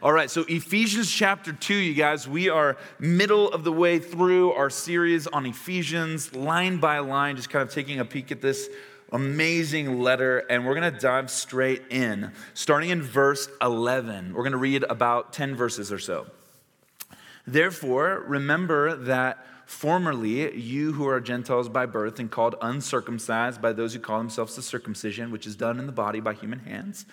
All right, so Ephesians chapter 2, you guys, we are middle of the way through our series on Ephesians, line by line, just kind of taking a peek at this amazing letter, and we're going to dive straight in. Starting in verse 11, we're going to read about 10 verses or so. Therefore, remember that Formerly, you who are Gentiles by birth and called uncircumcised by those who call themselves the circumcision, which is done in the body by human hands.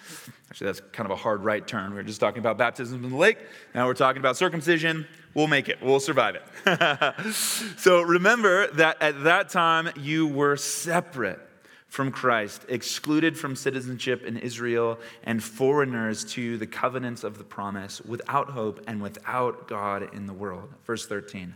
Actually, that's kind of a hard right turn. We are just talking about baptism in the lake. Now we're talking about circumcision. We'll make it, we'll survive it. so remember that at that time you were separate from Christ, excluded from citizenship in Israel, and foreigners to the covenants of the promise, without hope and without God in the world. Verse 13.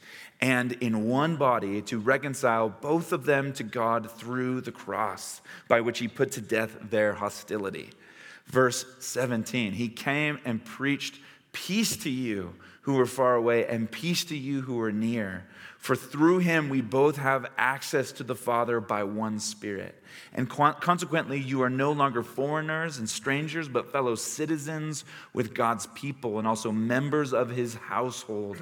and in one body to reconcile both of them to God through the cross, by which he put to death their hostility. Verse 17 He came and preached peace to you who are far away, and peace to you who are near. For through him we both have access to the Father by one Spirit. And consequently, you are no longer foreigners and strangers, but fellow citizens with God's people and also members of his household,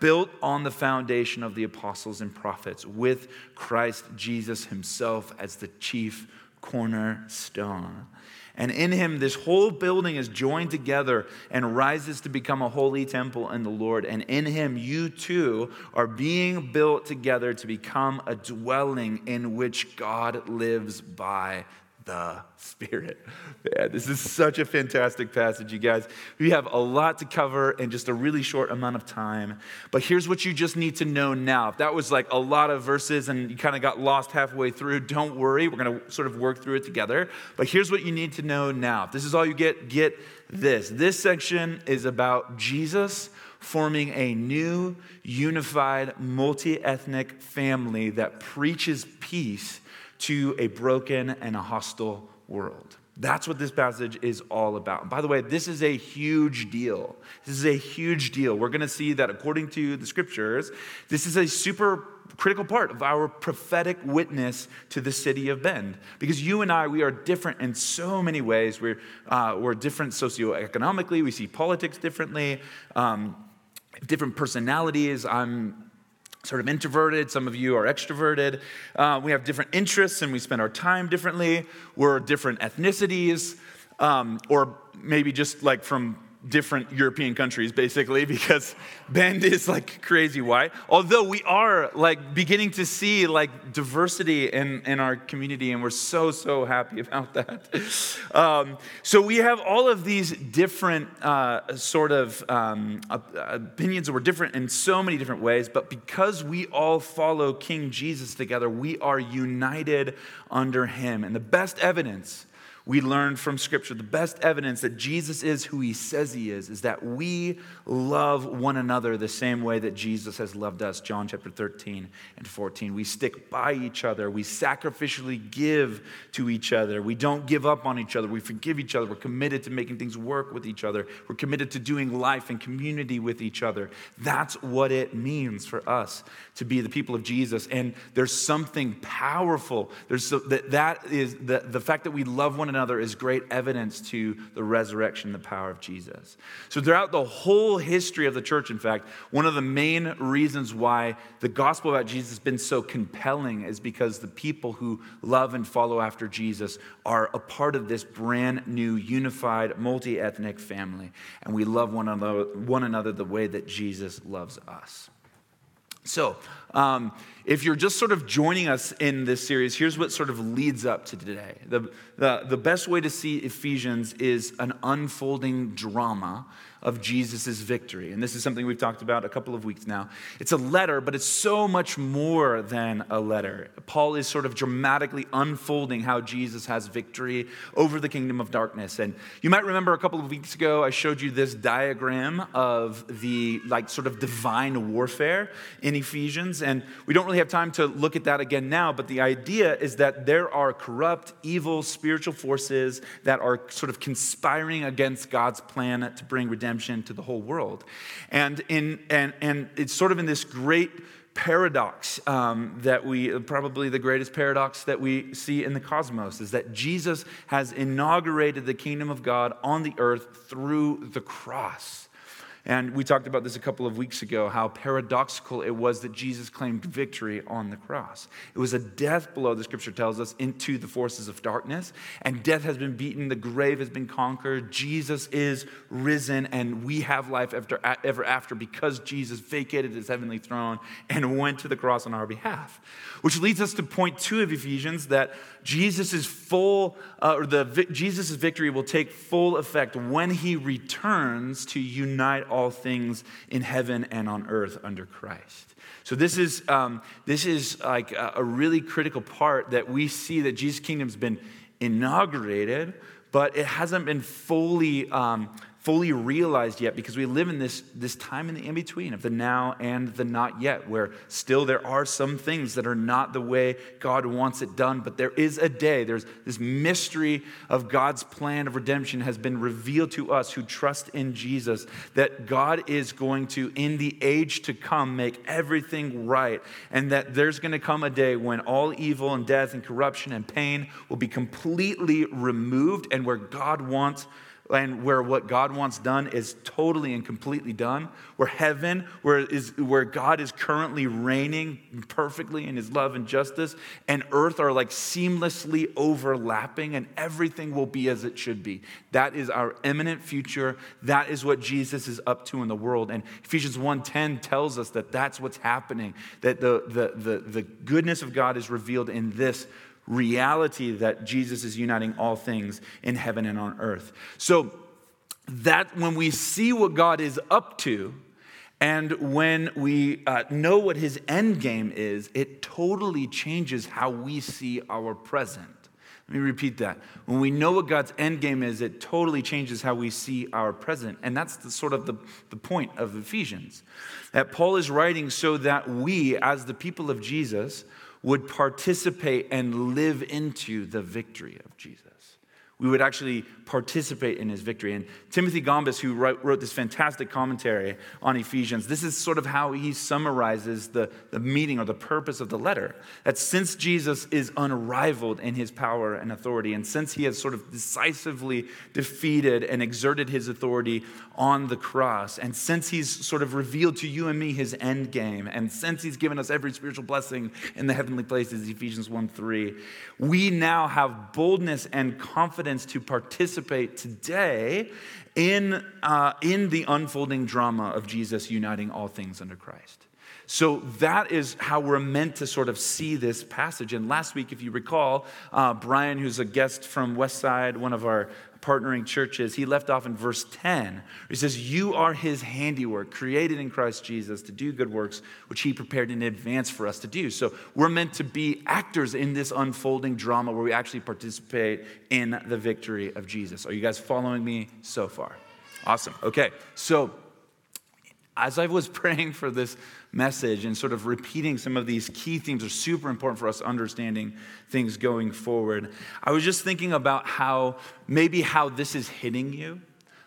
built on the foundation of the apostles and prophets, with Christ Jesus himself as the chief cornerstone. And in him, this whole building is joined together and rises to become a holy temple in the Lord. And in him, you too are being built together to become a dwelling in which God lives by the Spirit. Yeah, this is such a fantastic passage, you guys. We have a lot to cover in just a really short amount of time. But here's what you just need to know now. If that was like a lot of verses and you kind of got lost halfway through, don't worry. We're going to sort of work through it together. But here's what you need to know now. If this is all you get, get this. This section is about Jesus forming a new, unified, multi ethnic family that preaches peace to a broken and a hostile world. That's what this passage is all about. By the way, this is a huge deal. This is a huge deal. We're going to see that according to the scriptures, this is a super critical part of our prophetic witness to the city of Bend. Because you and I, we are different in so many ways. We're, uh, we're different socioeconomically, we see politics differently, um, different personalities. I'm sort of introverted, some of you are extroverted. Uh, we have different interests and we spend our time differently. We're different ethnicities, um, or maybe just like from different European countries, basically, because Bend is like crazy white. Although we are like beginning to see like diversity in, in our community, and we're so, so happy about that. Um, so we have all of these different uh, sort of um, opinions, and we're different in so many different ways, but because we all follow King Jesus together, we are united under him. And the best evidence we learn from Scripture the best evidence that Jesus is who he says he is is that we love one another the same way that Jesus has loved us. John chapter 13 and 14. We stick by each other, we sacrificially give to each other, we don't give up on each other, we forgive each other, we're committed to making things work with each other, we're committed to doing life and community with each other. That's what it means for us to be the people of Jesus. And there's something powerful. There's so, that, that is the, the fact that we love one another is great evidence to the resurrection, the power of Jesus. So, throughout the whole history of the church, in fact, one of the main reasons why the gospel about Jesus has been so compelling is because the people who love and follow after Jesus are a part of this brand new, unified, multi ethnic family. And we love one another, one another the way that Jesus loves us. So, um, if you're just sort of joining us in this series, here's what sort of leads up to today. The, the, the best way to see Ephesians is an unfolding drama of Jesus' victory. And this is something we've talked about a couple of weeks now. It's a letter, but it's so much more than a letter. Paul is sort of dramatically unfolding how Jesus has victory over the kingdom of darkness. And you might remember a couple of weeks ago, I showed you this diagram of the like sort of divine warfare in Ephesians. And we don't really have time to look at that again now, but the idea is that there are corrupt, evil, spiritual forces that are sort of conspiring against God's plan to bring redemption to the whole world. And, in, and, and it's sort of in this great paradox um, that we probably the greatest paradox that we see in the cosmos is that Jesus has inaugurated the kingdom of God on the earth through the cross. And we talked about this a couple of weeks ago how paradoxical it was that Jesus claimed victory on the cross. It was a death blow, the scripture tells us, into the forces of darkness. And death has been beaten, the grave has been conquered, Jesus is risen, and we have life after, ever after because Jesus vacated his heavenly throne and went to the cross on our behalf. Which leads us to point two of Ephesians that Jesus' full, uh, or the Jesus' victory will take full effect when he returns to unite all things in heaven and on earth under Christ. So this is um, this is like a, a really critical part that we see that Jesus' kingdom's been inaugurated, but it hasn't been fully um, fully realized yet because we live in this, this time in the in between of the now and the not yet, where still there are some things that are not the way God wants it done. But there is a day, there's this mystery of God's plan of redemption has been revealed to us who trust in Jesus, that God is going to, in the age to come, make everything right. And that there's going to come a day when all evil and death and corruption and pain will be completely removed and where God wants and where what God wants done is totally and completely done, where heaven, where, is, where God is currently reigning perfectly in his love and justice, and earth are like seamlessly overlapping, and everything will be as it should be. That is our imminent future. That is what Jesus is up to in the world. And Ephesians 1:10 tells us that that's what's happening, that the, the, the, the goodness of God is revealed in this reality that Jesus is uniting all things in heaven and on earth. So that when we see what God is up to, and when we uh, know what his end game is, it totally changes how we see our present. Let me repeat that. When we know what God's end game is, it totally changes how we see our present. And that's the, sort of the, the point of Ephesians. That Paul is writing so that we, as the people of Jesus, would participate and live into the victory of Jesus. We would actually participate in his victory. And Timothy Gombis, who wrote, wrote, this fantastic commentary on Ephesians, this is sort of how he summarizes the, the meaning or the purpose of the letter. That since Jesus is unrivaled in his power and authority, and since he has sort of decisively defeated and exerted his authority on the cross, and since he's sort of revealed to you and me his end game, and since he's given us every spiritual blessing in the heavenly places, Ephesians 1 3, we now have boldness and confidence to participate today in, uh, in the unfolding drama of Jesus uniting all things under Christ. So that is how we're meant to sort of see this passage. And last week, if you recall, uh, Brian, who's a guest from Westside, one of our partnering churches, he left off in verse 10. He says, You are his handiwork, created in Christ Jesus to do good works, which he prepared in advance for us to do. So we're meant to be actors in this unfolding drama where we actually participate in the victory of Jesus. Are you guys following me so far? Awesome. Okay, so as I was praying for this message and sort of repeating some of these key themes are super important for us understanding things going forward. I was just thinking about how maybe how this is hitting you,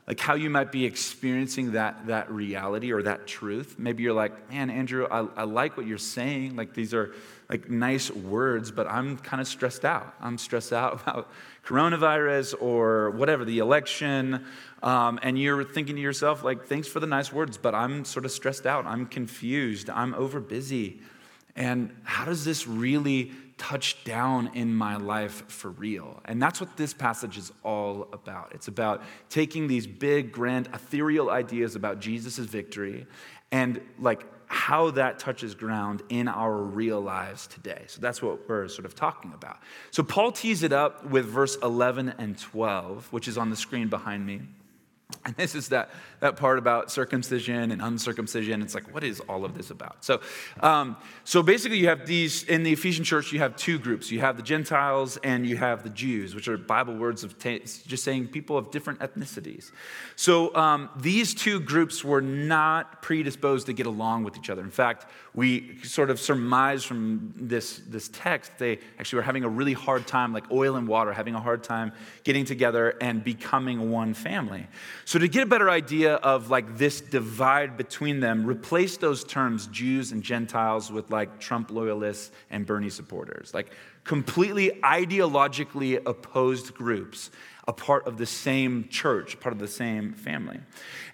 like how you might be experiencing that, that reality or that truth. Maybe you're like, man, Andrew, I, I like what you're saying. Like these are like nice words, but I'm kind of stressed out. I'm stressed out about coronavirus or whatever, the election. Um, and you're thinking to yourself, like, thanks for the nice words, but I'm sort of stressed out. I'm confused. I'm over busy. And how does this really touch down in my life for real? And that's what this passage is all about. It's about taking these big, grand, ethereal ideas about Jesus' victory and like how that touches ground in our real lives today. So that's what we're sort of talking about. So Paul tees it up with verse 11 and 12, which is on the screen behind me. And this is that, that part about circumcision and uncircumcision. It's like, what is all of this about? So, um, so basically, you have these, in the Ephesian church, you have two groups. You have the Gentiles and you have the Jews, which are Bible words of t- just saying people of different ethnicities. So um, these two groups were not predisposed to get along with each other. In fact, we sort of surmise from this, this text, they actually were having a really hard time, like oil and water, having a hard time getting together and becoming one family. So to get a better idea of like this divide between them, replace those terms, Jews and Gentiles, with like Trump loyalists and Bernie supporters. Like completely ideologically opposed groups a part of the same church, part of the same family.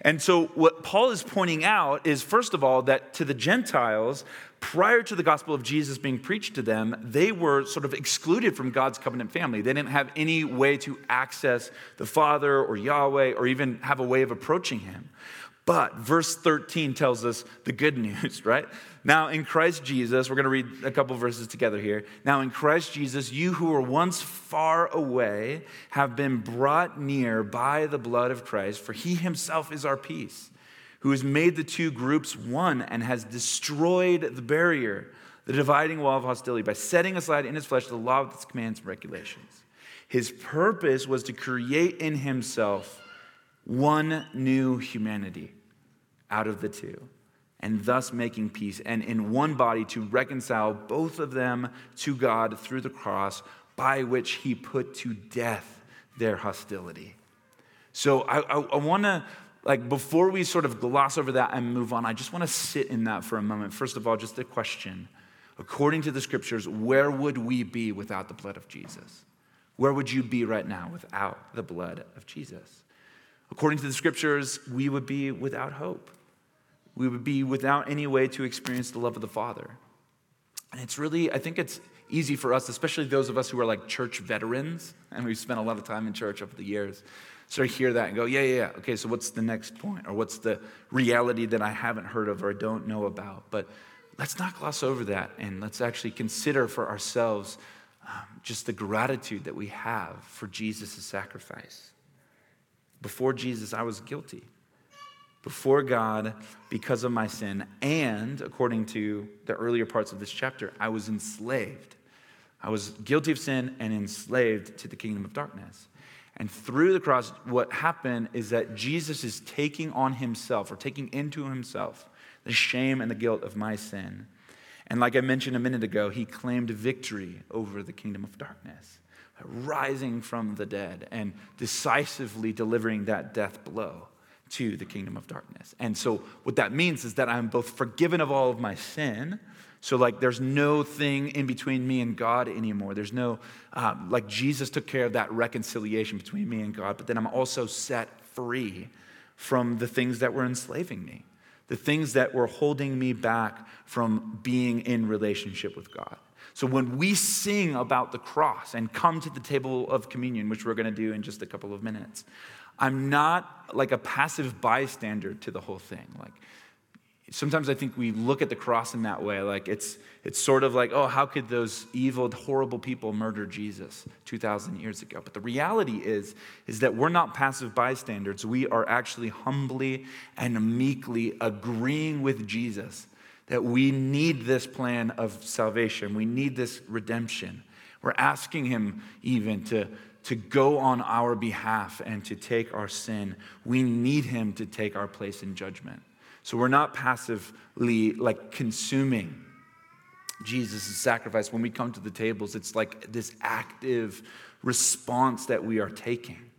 And so, what Paul is pointing out is, first of all, that to the Gentiles, prior to the gospel of Jesus being preached to them, they were sort of excluded from God's covenant family. They didn't have any way to access the Father or Yahweh or even have a way of approaching Him. But verse 13 tells us the good news, right? Now, in Christ Jesus, we're going to read a couple verses together here. Now, in Christ Jesus, you who were once far away have been brought near by the blood of Christ, for he himself is our peace, who has made the two groups one and has destroyed the barrier, the dividing wall of hostility, by setting aside in his flesh the law with its commands and regulations. His purpose was to create in himself one new humanity out of the two, and thus making peace, and in one body to reconcile both of them to God through the cross, by which he put to death their hostility. So I, I, I want to, like, before we sort of gloss over that and move on, I just want to sit in that for a moment. First of all, just a question. According to the scriptures, where would we be without the blood of Jesus? Where would you be right now without the blood of Jesus? According to the scriptures, we would be without hope. We would be without any way to experience the love of the Father. And it's really, I think it's easy for us, especially those of us who are like church veterans, and we've spent a lot of time in church over the years, sort of hear that and go, yeah, yeah, yeah. Okay, so what's the next point? Or what's the reality that I haven't heard of or don't know about? But let's not gloss over that and let's actually consider for ourselves um, just the gratitude that we have for Jesus' sacrifice. Before Jesus, I was guilty. Before God, because of my sin, and according to the earlier parts of this chapter, I was enslaved. I was guilty of sin and enslaved to the kingdom of darkness. And through the cross, what happened is that Jesus is taking on himself or taking into himself the shame and the guilt of my sin. And like I mentioned a minute ago, he claimed victory over the kingdom of darkness rising from the dead and decisively delivering that death blow to the kingdom of darkness. And so, what that means is that I'm both forgiven of all of my sin. So, like, there's no thing in between me and God anymore. There's no, um, like, Jesus took care of that reconciliation between me and God, but then I'm also set free from the things that were enslaving me, the things that were holding me back from being in relationship with God. So when we sing about the cross and come to the table of communion, which we're going to do in just a couple of minutes, I'm not like a passive bystander to the whole thing. Like sometimes I think we look at the cross in that way. Like it's it's sort of like, oh, how could those evil, horrible people murder Jesus 2,000 years ago? But the reality is, is that we're not passive bystanders. We are actually humbly and meekly agreeing with Jesus that we need this plan of salvation. We need this redemption. We're asking Him even to, to go on our behalf and to take our sin. We need Him to take our place in judgment. So we're not passively like consuming Jesus' sacrifice when we come to the tables. It's like this active response that we are taking.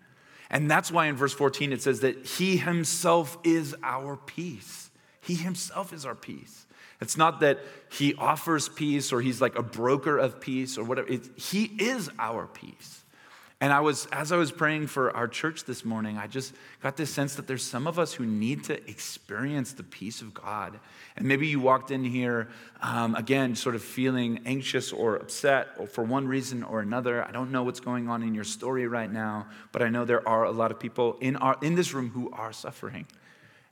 And that's why in verse 14 it says that He Himself is our peace. He Himself is our peace. It's not that he offers peace or he's like a broker of peace or whatever. It, he is our peace. And I was, as I was praying for our church this morning, I just got this sense that there's some of us who need to experience the peace of God. And maybe you walked in here, um, again, sort of feeling anxious or upset or for one reason or another. I don't know what's going on in your story right now, but I know there are a lot of people in, our, in this room who are suffering.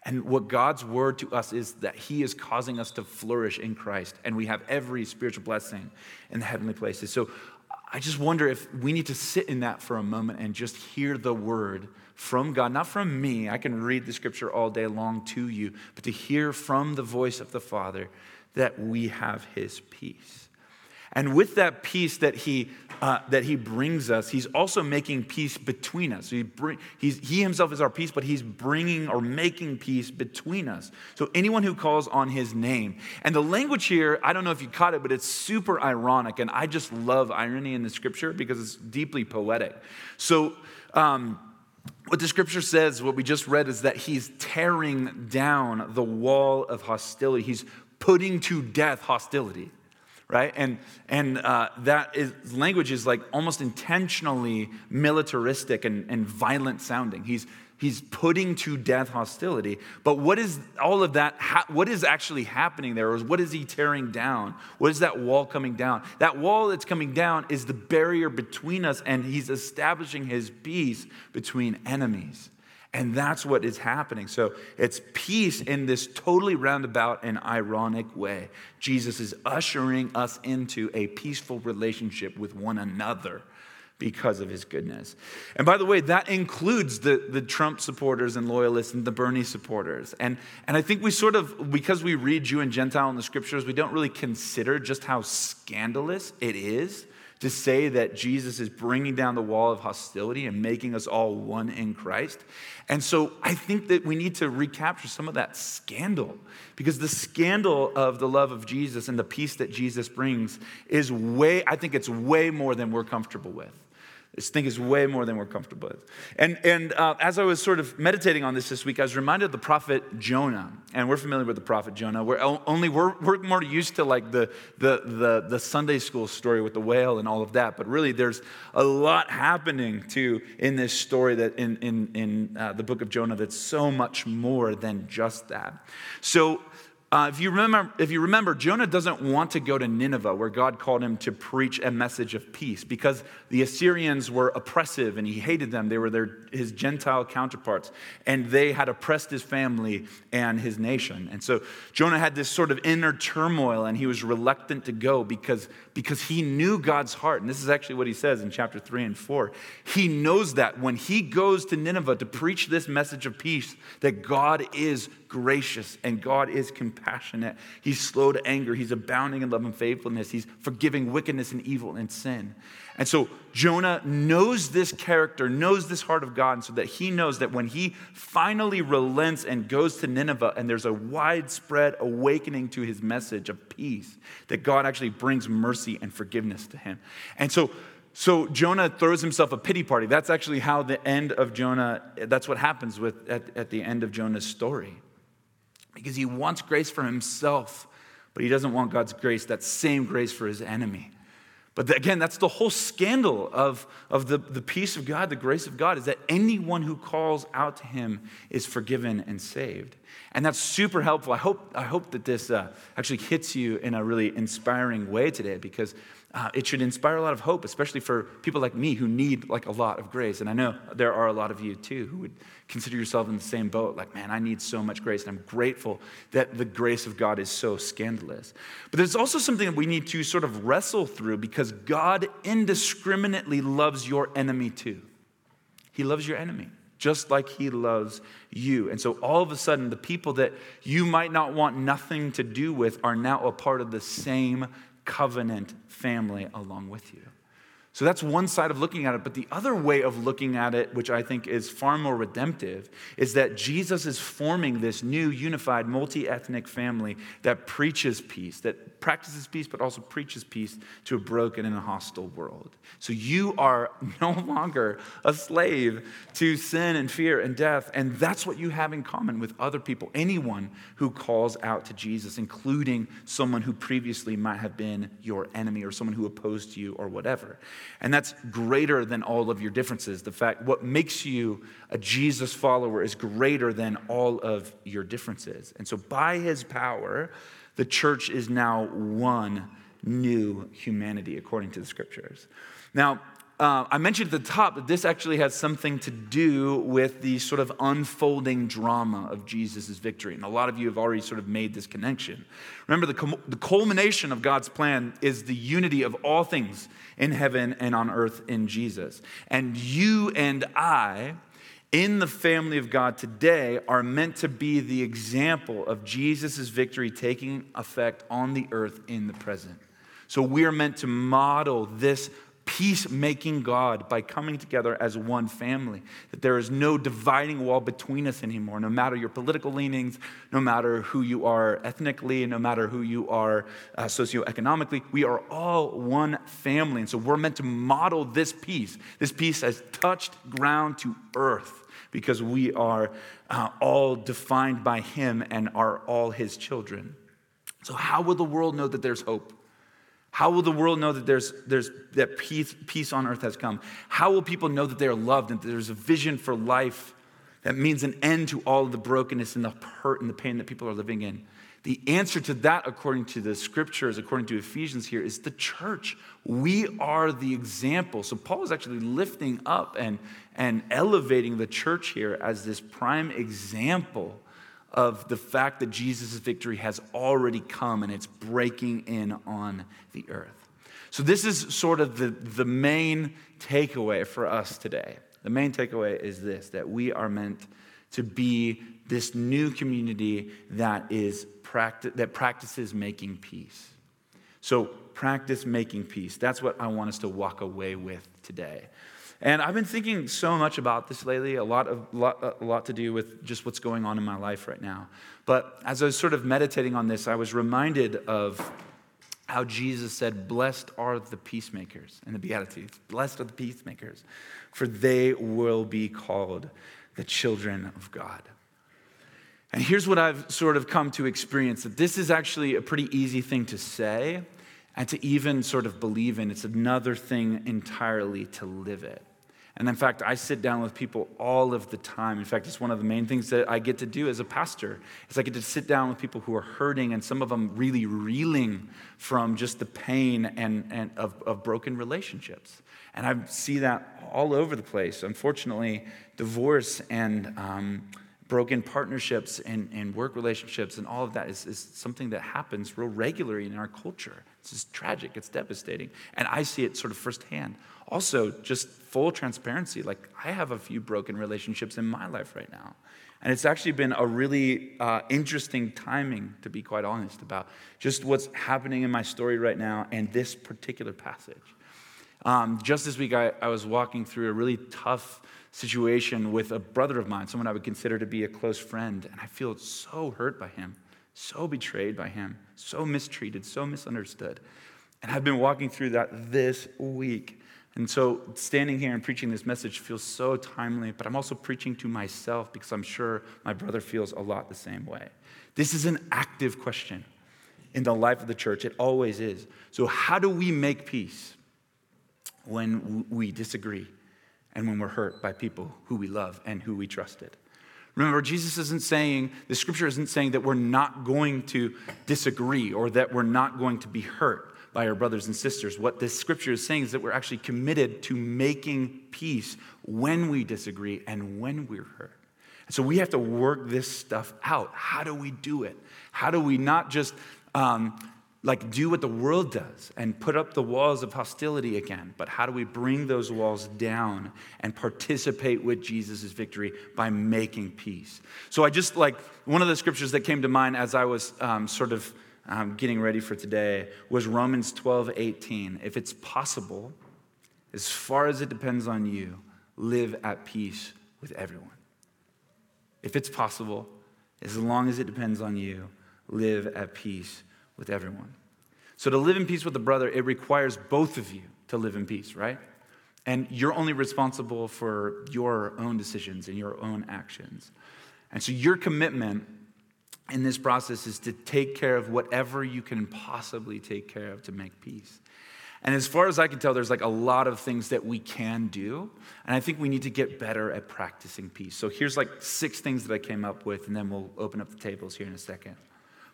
And what God's word to us is that He is causing us to flourish in Christ, and we have every spiritual blessing in the heavenly places. So I just wonder if we need to sit in that for a moment and just hear the word from God, not from me. I can read the scripture all day long to you, but to hear from the voice of the Father that we have his peace. And with that peace that he, uh, that he brings us, he's also making peace between us. So he, bring, he himself is our peace, but he's bringing or making peace between us. So anyone who calls on his name. And the language here, I don't know if you caught it, but it's super ironic. And I just love irony in the scripture because it's deeply poetic. So, um, what the scripture says, what we just read, is that he's tearing down the wall of hostility. He's putting to death hostility right? And, and uh, that is, language is like almost intentionally militaristic and, and violent sounding. He's, he's putting to death hostility. But what is all of that, ha- what is actually happening there? What is he tearing down? What is that wall coming down? That wall that's coming down is the barrier between us, and he's establishing his peace between enemies. And that's what is happening. So it's peace in this totally roundabout and ironic way. Jesus is ushering us into a peaceful relationship with one another because of his goodness. And by the way, that includes the, the Trump supporters and loyalists and the Bernie supporters. And, and I think we sort of, because we read Jew and Gentile in the scriptures, we don't really consider just how scandalous it is to say that Jesus is bringing down the wall of hostility and making us all one in Christ. And so I think that we need to recapture some of that scandal because the scandal of the love of Jesus and the peace that Jesus brings is way, I think it's way more than we're comfortable with. This thing is way more than we're comfortable with. And, and uh, as I was sort of meditating on this this week, I was reminded of the prophet Jonah. And we're familiar with the prophet Jonah. We're only we're, we're more used to like the, the, the, the Sunday school story with the whale and all of that. But really, there's a lot happening too in this story that in, in, in uh, the book of Jonah that's so much more than just that. So uh, if, you remember, if you remember, Jonah doesn't want to go to Nineveh, where God called him to preach a message of peace, because the Assyrians were oppressive and he hated them. They were their, his Gentile counterparts, and they had oppressed his family and his nation. And so Jonah had this sort of inner turmoil, and he was reluctant to go because, because he knew God's heart. And this is actually what he says in chapter 3 and 4. He knows that when he goes to Nineveh to preach this message of peace, that God is gracious and God is compassionate. He's slow to anger. He's abounding in love and faithfulness. He's forgiving wickedness and evil and sin. And so Jonah knows this character, knows this heart of God, and so that he knows that when he finally relents and goes to Nineveh and there's a widespread awakening to his message of peace, that God actually brings mercy and forgiveness to him. And so so Jonah throws himself a pity party. That's actually how the end of Jonah, that's what happens with at, at the end of Jonah's story because he wants grace for himself, but he doesn't want God's grace, that same grace for his enemy. But again, that's the whole scandal of, of the, the peace of God, the grace of God, is that anyone who calls out to him is forgiven and saved. And that's super helpful. I hope, I hope that this uh, actually hits you in a really inspiring way today because uh, it should inspire a lot of hope, especially for people like me who need like a lot of grace. And I know there are a lot of you too who would consider yourself in the same boat. Like, man, I need so much grace, and I'm grateful that the grace of God is so scandalous. But there's also something that we need to sort of wrestle through because God indiscriminately loves your enemy too. He loves your enemy just like he loves you. And so all of a sudden, the people that you might not want nothing to do with are now a part of the same covenant family along with you. So that's one side of looking at it. But the other way of looking at it, which I think is far more redemptive, is that Jesus is forming this new, unified, multi ethnic family that preaches peace, that practices peace, but also preaches peace to a broken and a hostile world. So you are no longer a slave to sin and fear and death. And that's what you have in common with other people, anyone who calls out to Jesus, including someone who previously might have been your enemy or someone who opposed you or whatever. And that's greater than all of your differences. The fact, what makes you a Jesus follower is greater than all of your differences. And so, by his power, the church is now one new humanity, according to the scriptures. Now, uh, I mentioned at the top that this actually has something to do with the sort of unfolding drama of Jesus' victory. And a lot of you have already sort of made this connection. Remember, the, the culmination of God's plan is the unity of all things in heaven and on earth in Jesus. And you and I, in the family of God today are meant to be the example of Jesus' victory taking effect on the earth in the present. So we are meant to model this peacemaking God by coming together as one family. That there is no dividing wall between us anymore, no matter your political leanings, no matter who you are ethnically, no matter who you are uh, socioeconomically. We are all one family. And so we're meant to model this peace. This peace has touched ground to earth because we are uh, all defined by Him and are all His children. So, how will the world know that there's hope? How will the world know that there's, there's that peace, peace on earth has come? How will people know that they are loved and that there's a vision for life that means an end to all the brokenness and the hurt and the pain that people are living in? The answer to that, according to the scriptures, according to Ephesians here, is the church. We are the example. So Paul is actually lifting up and, and elevating the church here as this prime example of the fact that Jesus' victory has already come and it's breaking in on the earth. So, this is sort of the, the main takeaway for us today. The main takeaway is this that we are meant to be this new community that is practi- that practices making peace. So practice making peace. That's what I want us to walk away with today. And I've been thinking so much about this lately, a lot, of, lot, a lot to do with just what's going on in my life right now. But as I was sort of meditating on this, I was reminded of how Jesus said, Blessed are the peacemakers and the Beatitudes. Blessed are the peacemakers, for they will be called the children of God. And here's what I've sort of come to experience that this is actually a pretty easy thing to say and to even sort of believe in. It's another thing entirely to live it. And in fact, I sit down with people all of the time. In fact, it's one of the main things that I get to do as a pastor. Is I get to sit down with people who are hurting and some of them really reeling from just the pain and, and of, of broken relationships. And I see that all over the place. Unfortunately, divorce and um, broken partnerships and, and work relationships and all of that is, is something that happens real regularly in our culture. It's just tragic, it's devastating. And I see it sort of firsthand. Also, just full transparency like, I have a few broken relationships in my life right now. And it's actually been a really uh, interesting timing, to be quite honest, about just what's happening in my story right now and this particular passage. Um, just this week, I, I was walking through a really tough situation with a brother of mine, someone I would consider to be a close friend, and I feel so hurt by him, so betrayed by him, so mistreated, so misunderstood. And I've been walking through that this week. And so standing here and preaching this message feels so timely, but I'm also preaching to myself because I'm sure my brother feels a lot the same way. This is an active question in the life of the church. It always is. So, how do we make peace when we disagree? and when we're hurt by people who we love and who we trusted. Remember, Jesus isn't saying, the scripture isn't saying that we're not going to disagree or that we're not going to be hurt by our brothers and sisters. What this scripture is saying is that we're actually committed to making peace when we disagree and when we're hurt. And so we have to work this stuff out. How do we do it? How do we not just um, like do what the world does and put up the walls of hostility again. But how do we bring those walls down and participate with Jesus' victory by making peace? So I just like one of the scriptures that came to mind as I was um, sort of um, getting ready for today was Romans 12 18. If it's possible, as far as it depends on you, live at peace with everyone. If it's possible, as long as it depends on you, live at peace with everyone. So, to live in peace with a brother, it requires both of you to live in peace, right? And you're only responsible for your own decisions and your own actions. And so, your commitment in this process is to take care of whatever you can possibly take care of to make peace. And as far as I can tell, there's like a lot of things that we can do. And I think we need to get better at practicing peace. So here's like six things that I came up with, and then we'll open up the tables here in a second.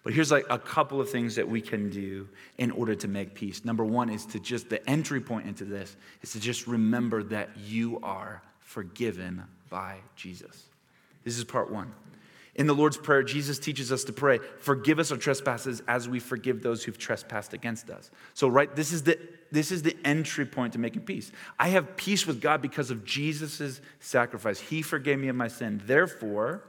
But here's like a couple of things that we can do in order to make peace. Number one is to just, the entry point into this is to just remember that you are forgiven by Jesus. This is part one. In the Lord's Prayer, Jesus teaches us to pray, Forgive us our trespasses as we forgive those who've trespassed against us. So, right, this is the, this is the entry point to making peace. I have peace with God because of Jesus' sacrifice. He forgave me of my sin. Therefore,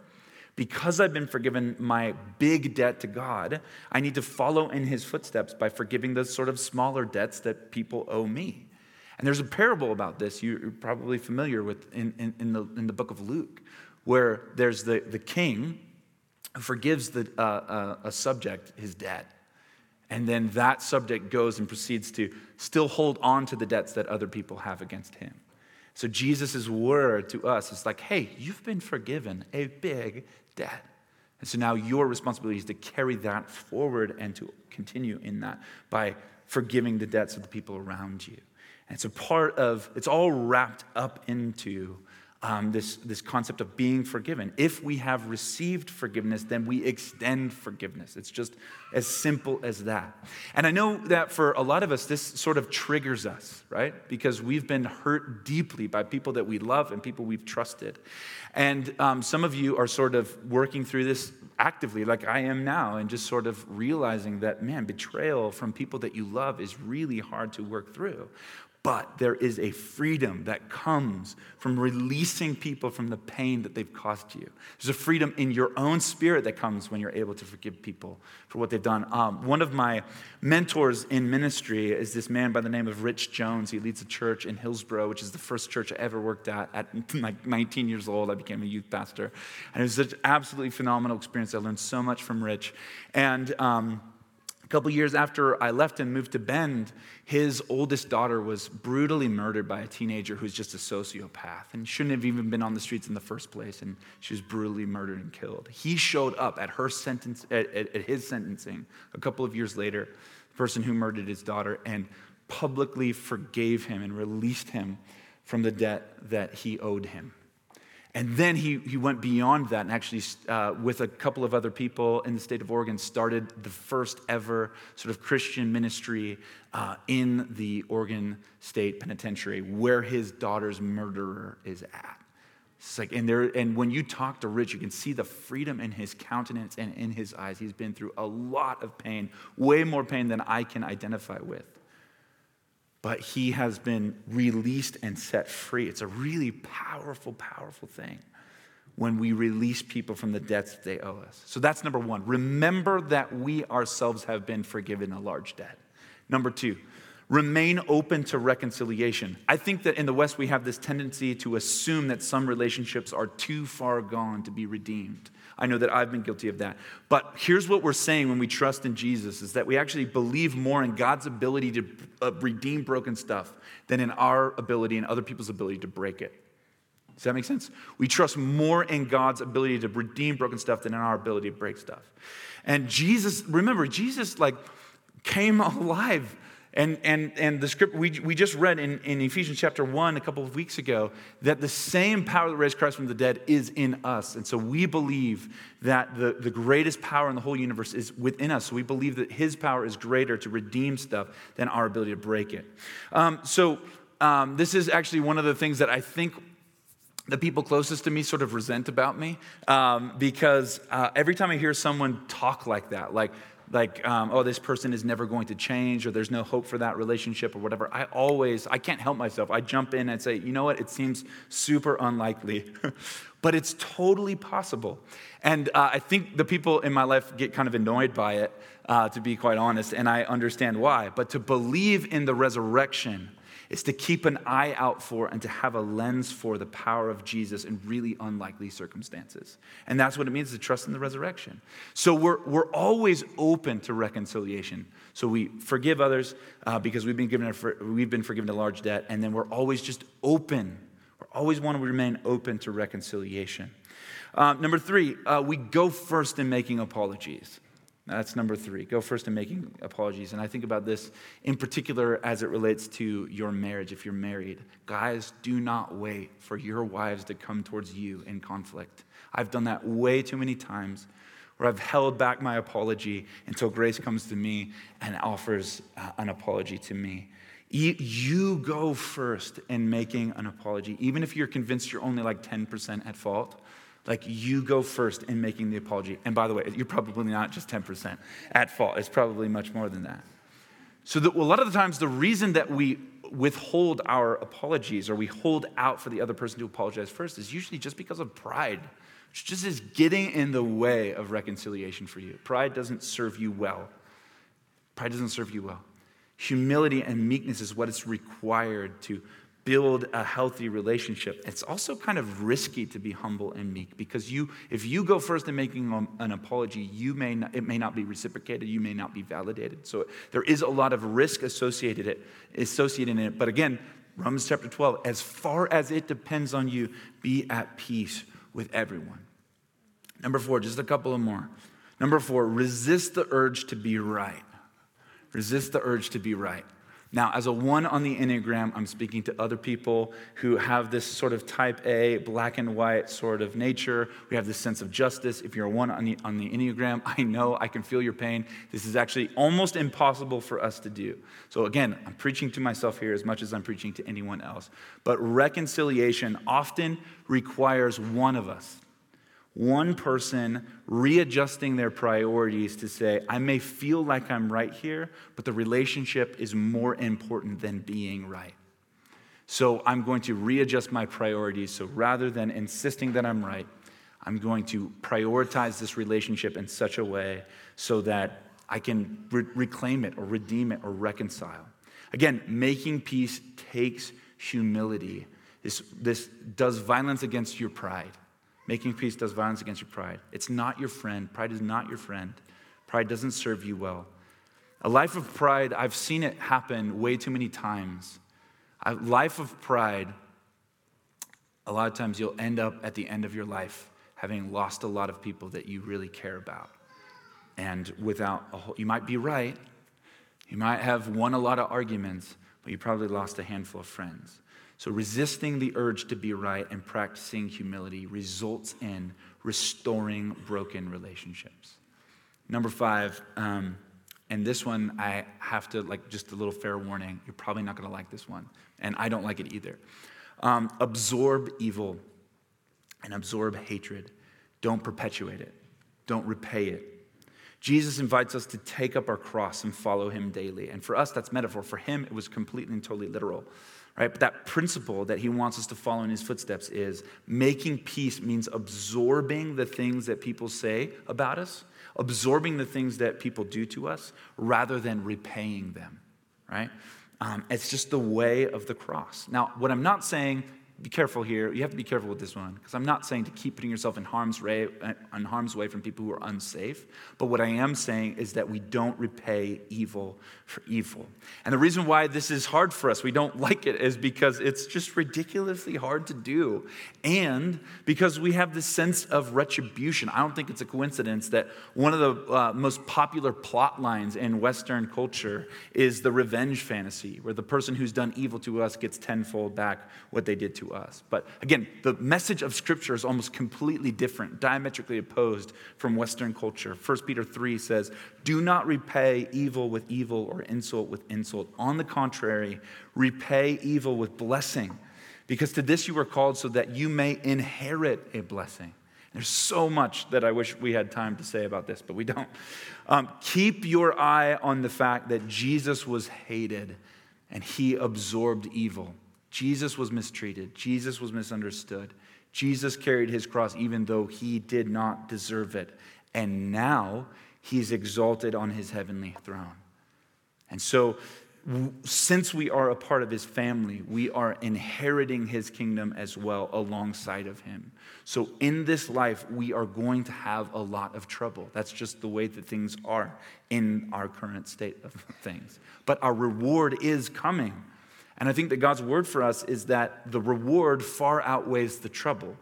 because I've been forgiven my big debt to God, I need to follow in his footsteps by forgiving those sort of smaller debts that people owe me. And there's a parable about this you're probably familiar with in, in, in the, in the book of Luke where there's the, the king who forgives the, uh, uh, a subject his debt. And then that subject goes and proceeds to still hold on to the debts that other people have against him. So Jesus' word to us is like, hey, you've been forgiven a big And so now your responsibility is to carry that forward and to continue in that by forgiving the debts of the people around you. And it's a part of, it's all wrapped up into um, this, this concept of being forgiven. If we have received forgiveness, then we extend forgiveness. It's just as simple as that. And I know that for a lot of us, this sort of triggers us, right? Because we've been hurt deeply by people that we love and people we've trusted. And um, some of you are sort of working through this actively, like I am now, and just sort of realizing that, man, betrayal from people that you love is really hard to work through. But there is a freedom that comes from releasing people from the pain that they've caused you. There's a freedom in your own spirit that comes when you're able to forgive people for what they've done. Um, one of my mentors in ministry is this man by the name of Rich Jones. He leads a church in Hillsboro, which is the first church I ever worked at. At like 19 years old, I became a youth pastor. And it was an absolutely phenomenal experience. I learned so much from Rich. And, um, a couple years after I left and moved to Bend, his oldest daughter was brutally murdered by a teenager who's just a sociopath and shouldn't have even been on the streets in the first place. And she was brutally murdered and killed. He showed up at her sentence, at, at, at his sentencing a couple of years later, the person who murdered his daughter, and publicly forgave him and released him from the debt that he owed him. And then he, he went beyond that and actually, uh, with a couple of other people in the state of Oregon, started the first ever sort of Christian ministry uh, in the Oregon State Penitentiary, where his daughter's murderer is at. It's like, and, there, and when you talk to Rich, you can see the freedom in his countenance and in his eyes. He's been through a lot of pain, way more pain than I can identify with but he has been released and set free. It's a really powerful, powerful thing when we release people from the debts they owe us. So that's number one. Remember that we ourselves have been forgiven a large debt. Number two, remain open to reconciliation. I think that in the West, we have this tendency to assume that some relationships are too far gone to be redeemed. I know that I've been guilty of that. But here's what we're saying when we trust in Jesus is that we actually believe more in God's ability to uh, redeem broken stuff than in our ability and other people's ability to break it. Does that make sense? We trust more in God's ability to redeem broken stuff than in our ability to break stuff. And Jesus, remember, Jesus like came alive and, and, and the script we, we just read in, in Ephesians chapter 1 a couple of weeks ago that the same power that raised Christ from the dead is in us. And so we believe that the, the greatest power in the whole universe is within us. So we believe that his power is greater to redeem stuff than our ability to break it. Um, so um, this is actually one of the things that I think the people closest to me sort of resent about me um, because uh, every time I hear someone talk like that, like like um, oh this person is never going to change or there's no hope for that relationship or whatever. I always i can't help myself. I jump in and say you know what? It seems super unlikely. But it's totally possible. And uh, i think the people in my life get kind of annoyed by it uh, to be quite honest and i understand why. But to believe in the resurrection is to keep an eye out for and to have a lens for the power of Jesus in really unlikely circumstances. And that's what it means to trust in the resurrection. So we're, we're always open to reconciliation. So we forgive others uh, because we've been, given a, we've been forgiven a large debt, and then we're always just open. We always want to remain open to reconciliation. Uh, number three, uh, we go first in making apologies. That's number three. Go first in making apologies. And I think about this in particular as it relates to your marriage if you're married. Guys, do not wait for your wives to come towards you in conflict. I've done that way too many times where I've held back my apology until grace comes to me and offers uh, an apology to me. You go first in making an apology, even if you're convinced you're only like 10% at fault. Like you go first in making the apology. And by the way, you're probably not just 10% at fault, it's probably much more than that. So, that a lot of the times, the reason that we withhold our apologies or we hold out for the other person to apologize first is usually just because of pride, which just is getting in the way of reconciliation for you. Pride doesn't serve you well. Pride doesn't serve you well. Humility and meekness is what is required to build a healthy relationship. It's also kind of risky to be humble and meek because you, if you go first in making an apology, you may not, it may not be reciprocated, you may not be validated. So there is a lot of risk associated it, associated in it. But again, Romans chapter 12, as far as it depends on you, be at peace with everyone. Number four, just a couple of more. Number four, resist the urge to be right. Resist the urge to be right. Now, as a one on the Enneagram, I'm speaking to other people who have this sort of type A, black and white sort of nature. We have this sense of justice. If you're a one on the, on the Enneagram, I know I can feel your pain. This is actually almost impossible for us to do. So, again, I'm preaching to myself here as much as I'm preaching to anyone else. But reconciliation often requires one of us one person readjusting their priorities to say, I may feel like I'm right here, but the relationship is more important than being right. So I'm going to readjust my priorities. So rather than insisting that I'm right, I'm going to prioritize this relationship in such a way so that I can re- reclaim it or redeem it or reconcile. Again, making peace takes humility. This, this does violence against your pride. Making peace does violence against your pride. It's not your friend. Pride is not your friend. Pride doesn't serve you well. A life of pride, I've seen it happen way too many times. A life of pride, a lot of times you'll end up at the end of your life having lost a lot of people that you really care about. And without a whole, you might be right, you might have won a lot of arguments, but you probably lost a handful of friends. So, resisting the urge to be right and practicing humility results in restoring broken relationships. Number five, um, and this one I have to, like, just a little fair warning. You're probably not to like this one, and I don't like it either. Um, absorb evil and absorb hatred. Don't perpetuate it, don't repay it. Jesus invites us to take up our cross and follow him daily. And for us, that's metaphor. For him, it was completely and totally literal. Right? But that principle that he wants us to follow in his footsteps is making peace means absorbing the things that people say about us, absorbing the things that people do to us, rather than repaying them. Right? Um, it's just the way of the cross. Now, what I'm not saying be careful here. You have to be careful with this one because I'm not saying to keep putting yourself in harm's way, in harm's way from people who are unsafe. But what I am saying is that we don't repay evil for evil. And the reason why this is hard for us, we don't like it, is because it's just ridiculously hard to do, and because we have this sense of retribution. I don't think it's a coincidence that one of the uh, most popular plot lines in Western culture is the revenge fantasy, where the person who's done evil to us gets tenfold back what they did to us. But again, the message of Scripture is almost completely different, diametrically opposed from Western culture. 1 Peter 3 says, Do not repay evil with evil or insult with insult. On the contrary, repay evil with blessing, because to this you were called so that you may inherit a blessing. There's so much that I wish we had time to say about this, but we don't. Um, keep your eye on the fact that Jesus was hated and he absorbed evil. Jesus was mistreated, Jesus was misunderstood. Jesus carried his cross even though he did not deserve it. And now he's exalted on his heavenly throne. And so, since we are a part of his family, we are inheriting his kingdom as well alongside of him. So, in this life, we are going to have a lot of trouble. That's just the way that things are in our current state of things. But our reward is coming. And I think that God's word for us is that the reward far outweighs the trouble.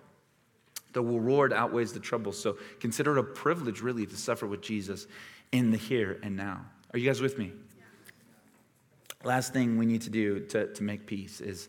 The reward outweighs the trouble. So consider it a privilege, really, to suffer with Jesus in the here and now. Are you guys with me? Last thing we need to do to, to make peace is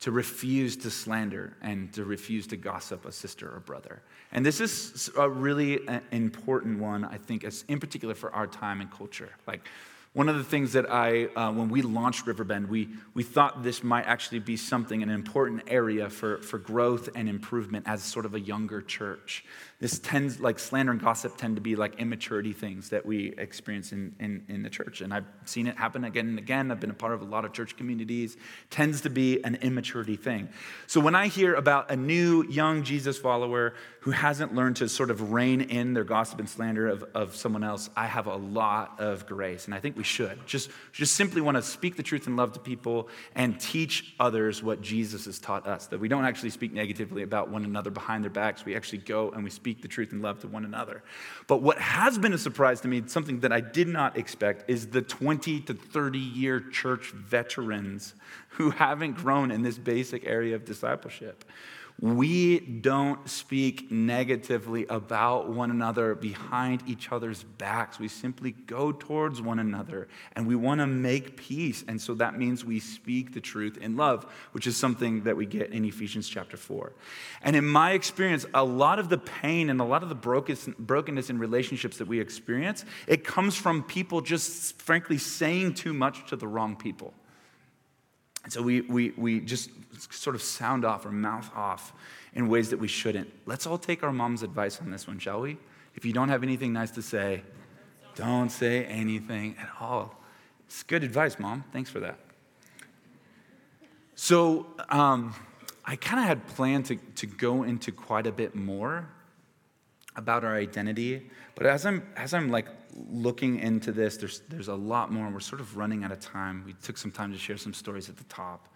to refuse to slander and to refuse to gossip a sister or brother. And this is a really uh, important one, I think, in particular for our time and culture. Like, one of the things that I, uh, when we launched Riverbend, we, we thought this might actually be something, an important area for, for growth and improvement as sort of a younger church. This tends, like slander and gossip tend to be like immaturity things that we experience in, in, in the church. And I've seen it happen again and again. I've been a part of a lot of church communities. tends to be an immaturity thing. So when I hear about a new young Jesus follower who hasn't learned to sort of rein in their gossip and slander of, of someone else, I have a lot of grace. And I think we should. Just, just simply want to speak the truth and love to people and teach others what Jesus has taught us. That we don't actually speak negatively about one another behind their backs. We actually go and we speak speak the truth and love to one another. But what has been a surprise to me, something that I did not expect, is the 20 to 30 year church veterans who haven't grown in this basic area of discipleship. We don't speak negatively about one another behind each other's backs. We simply go towards one another and we want to make peace. And so that means we speak the truth in love, which is something that we get in Ephesians chapter 4. And in my experience, a lot of the pain and a lot of the brokenness in relationships that we experience, it comes from people just frankly saying too much to the wrong people. And so we, we, we just sort of sound off or mouth off in ways that we shouldn't. Let's all take our mom's advice on this one, shall we? If you don't have anything nice to say, don't say anything at all. It's good advice, mom. Thanks for that. So um, I kind of had planned to, to go into quite a bit more about our identity, but as I'm as I'm like looking into this, there's there's a lot more. We're sort of running out of time. We took some time to share some stories at the top.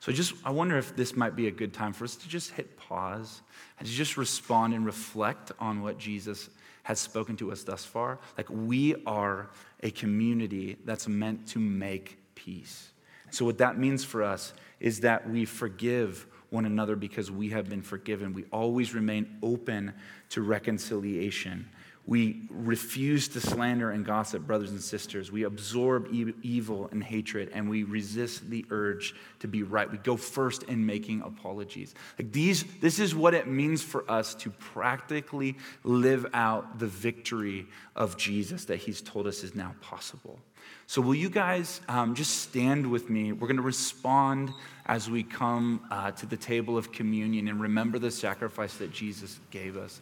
So I just I wonder if this might be a good time for us to just hit pause and to just respond and reflect on what Jesus has spoken to us thus far. Like we are a community that's meant to make peace. So what that means for us is that we forgive one another because we have been forgiven. We always remain open to reconciliation. We refuse to slander and gossip brothers and sisters. We absorb e- evil and hatred, and we resist the urge to be right. We go first in making apologies. Like these, this is what it means for us to practically live out the victory of Jesus that He's told us is now possible. So, will you guys um, just stand with me? We're going to respond as we come uh, to the table of communion and remember the sacrifice that Jesus gave us.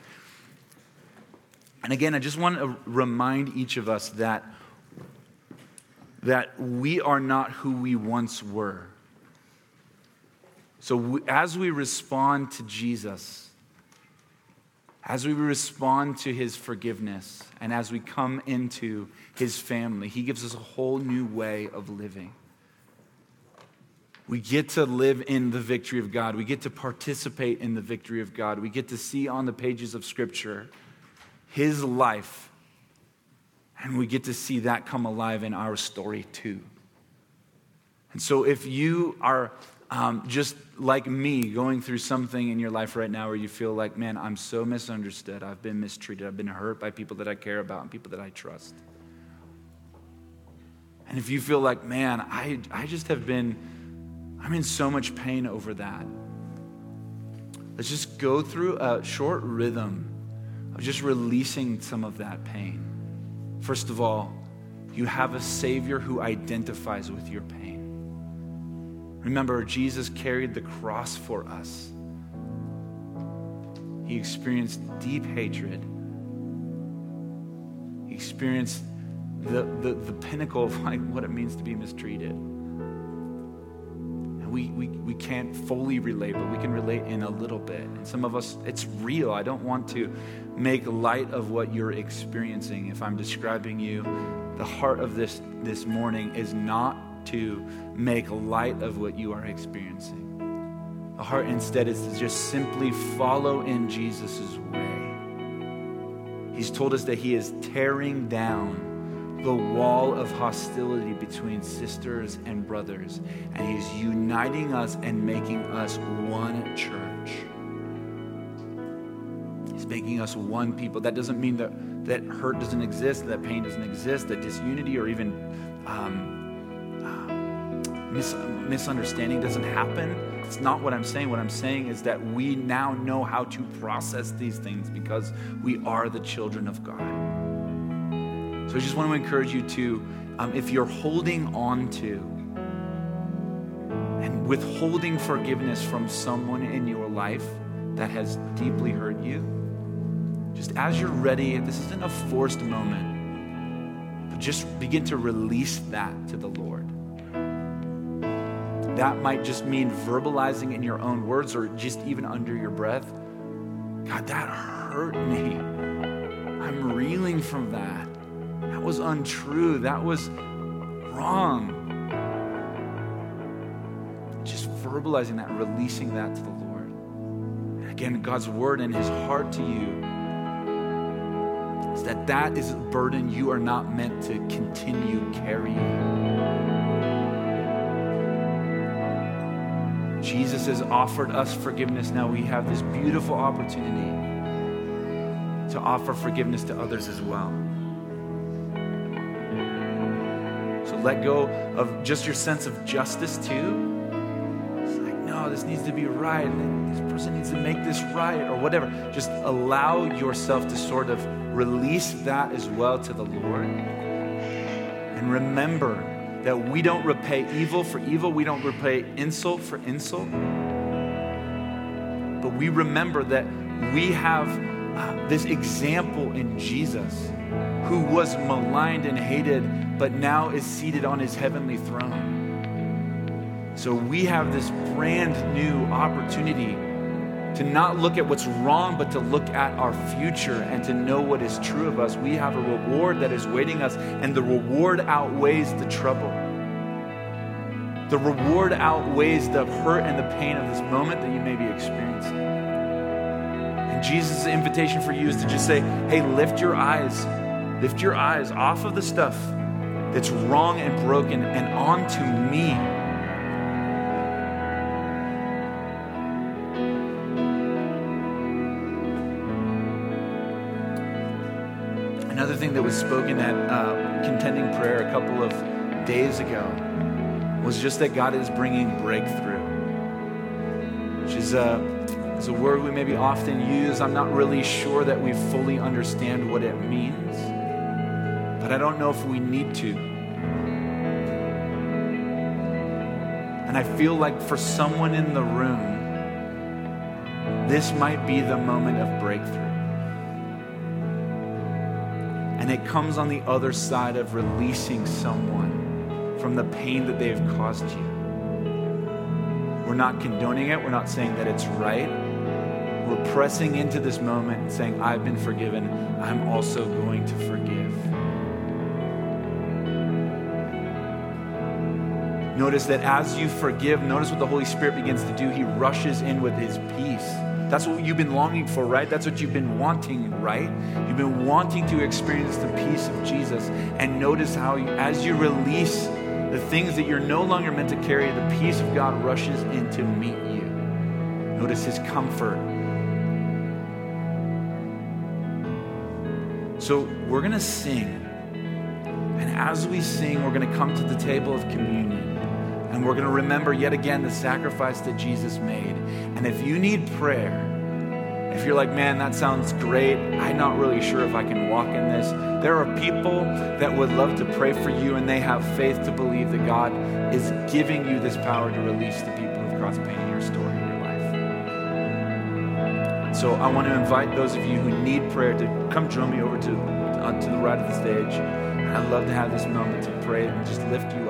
And again, I just want to remind each of us that, that we are not who we once were. So, we, as we respond to Jesus, as we respond to his forgiveness, and as we come into his family, he gives us a whole new way of living. We get to live in the victory of God. We get to participate in the victory of God. We get to see on the pages of Scripture his life. And we get to see that come alive in our story too. And so, if you are um, just like me going through something in your life right now where you feel like, man, I'm so misunderstood, I've been mistreated, I've been hurt by people that I care about and people that I trust. And if you feel like, man, I, I just have been, I'm in so much pain over that, let's just go through a short rhythm of just releasing some of that pain. First of all, you have a Savior who identifies with your pain. Remember, Jesus carried the cross for us. He experienced deep hatred. He experienced the, the, the pinnacle of like what it means to be mistreated. We, we, we can't fully relate, but we can relate in a little bit. And some of us, it's real. I don't want to make light of what you're experiencing. If I'm describing you, the heart of this this morning is not to make light of what you are experiencing. The heart instead is to just simply follow in Jesus' way. He's told us that He is tearing down the wall of hostility between sisters and brothers, and He's uniting us and making us one church. He's making us one people. That doesn't mean that, that hurt doesn't exist, that pain doesn't exist, that disunity or even um, mis- misunderstanding doesn't happen. It's not what I'm saying. What I'm saying is that we now know how to process these things because we are the children of God. So I just want to encourage you to, um, if you're holding on to and withholding forgiveness from someone in your life that has deeply hurt you, just as you're ready, this isn't a forced moment, but just begin to release that to the Lord. That might just mean verbalizing in your own words or just even under your breath. God, that hurt me. I'm reeling from that. That was untrue. That was wrong. Just verbalizing that, releasing that to the Lord. again, God's word and his heart to you is that that is a burden you are not meant to continue carrying. Jesus has offered us forgiveness. Now we have this beautiful opportunity to offer forgiveness to others as well. Let go of just your sense of justice too. It's like, no, this needs to be right. This person needs to make this right or whatever. Just allow yourself to sort of release that as well to the Lord. And remember that we don't repay evil for evil, we don't repay insult for insult. But we remember that we have uh, this example in Jesus who was maligned and hated, but now is seated on his heavenly throne. So we have this brand new opportunity to not look at what's wrong, but to look at our future and to know what is true of us. We have a reward that is waiting us, and the reward outweighs the trouble. The reward outweighs the hurt and the pain of this moment that you may be experiencing. And Jesus' invitation for you is to just say, hey, lift your eyes, lift your eyes off of the stuff that's wrong and broken and onto me. Another thing that was spoken at uh, contending prayer a couple of days ago was just that God is bringing breakthrough, which is a, is a word we maybe often use. I'm not really sure that we fully understand what it means, but I don't know if we need to. And I feel like for someone in the room, this might be the moment of breakthrough. And it comes on the other side of releasing someone from the pain that they've caused you. We're not condoning it, we're not saying that it's right. We're pressing into this moment and saying, I've been forgiven, I'm also going to forgive. Notice that as you forgive, notice what the Holy Spirit begins to do. He rushes in with his peace. That's what you've been longing for, right? That's what you've been wanting, right? You've been wanting to experience the peace of Jesus. And notice how, you, as you release the things that you're no longer meant to carry, the peace of God rushes in to meet you. Notice his comfort. So we're going to sing. And as we sing, we're going to come to the table of communion. And we're going to remember yet again the sacrifice that Jesus made. And if you need prayer, if you're like, man, that sounds great, I'm not really sure if I can walk in this, there are people that would love to pray for you and they have faith to believe that God is giving you this power to release the people who've crossed pain in your story. So I want to invite those of you who need prayer to come join me over to, uh, to the right of the stage. I'd love to have this moment to pray and just lift you up.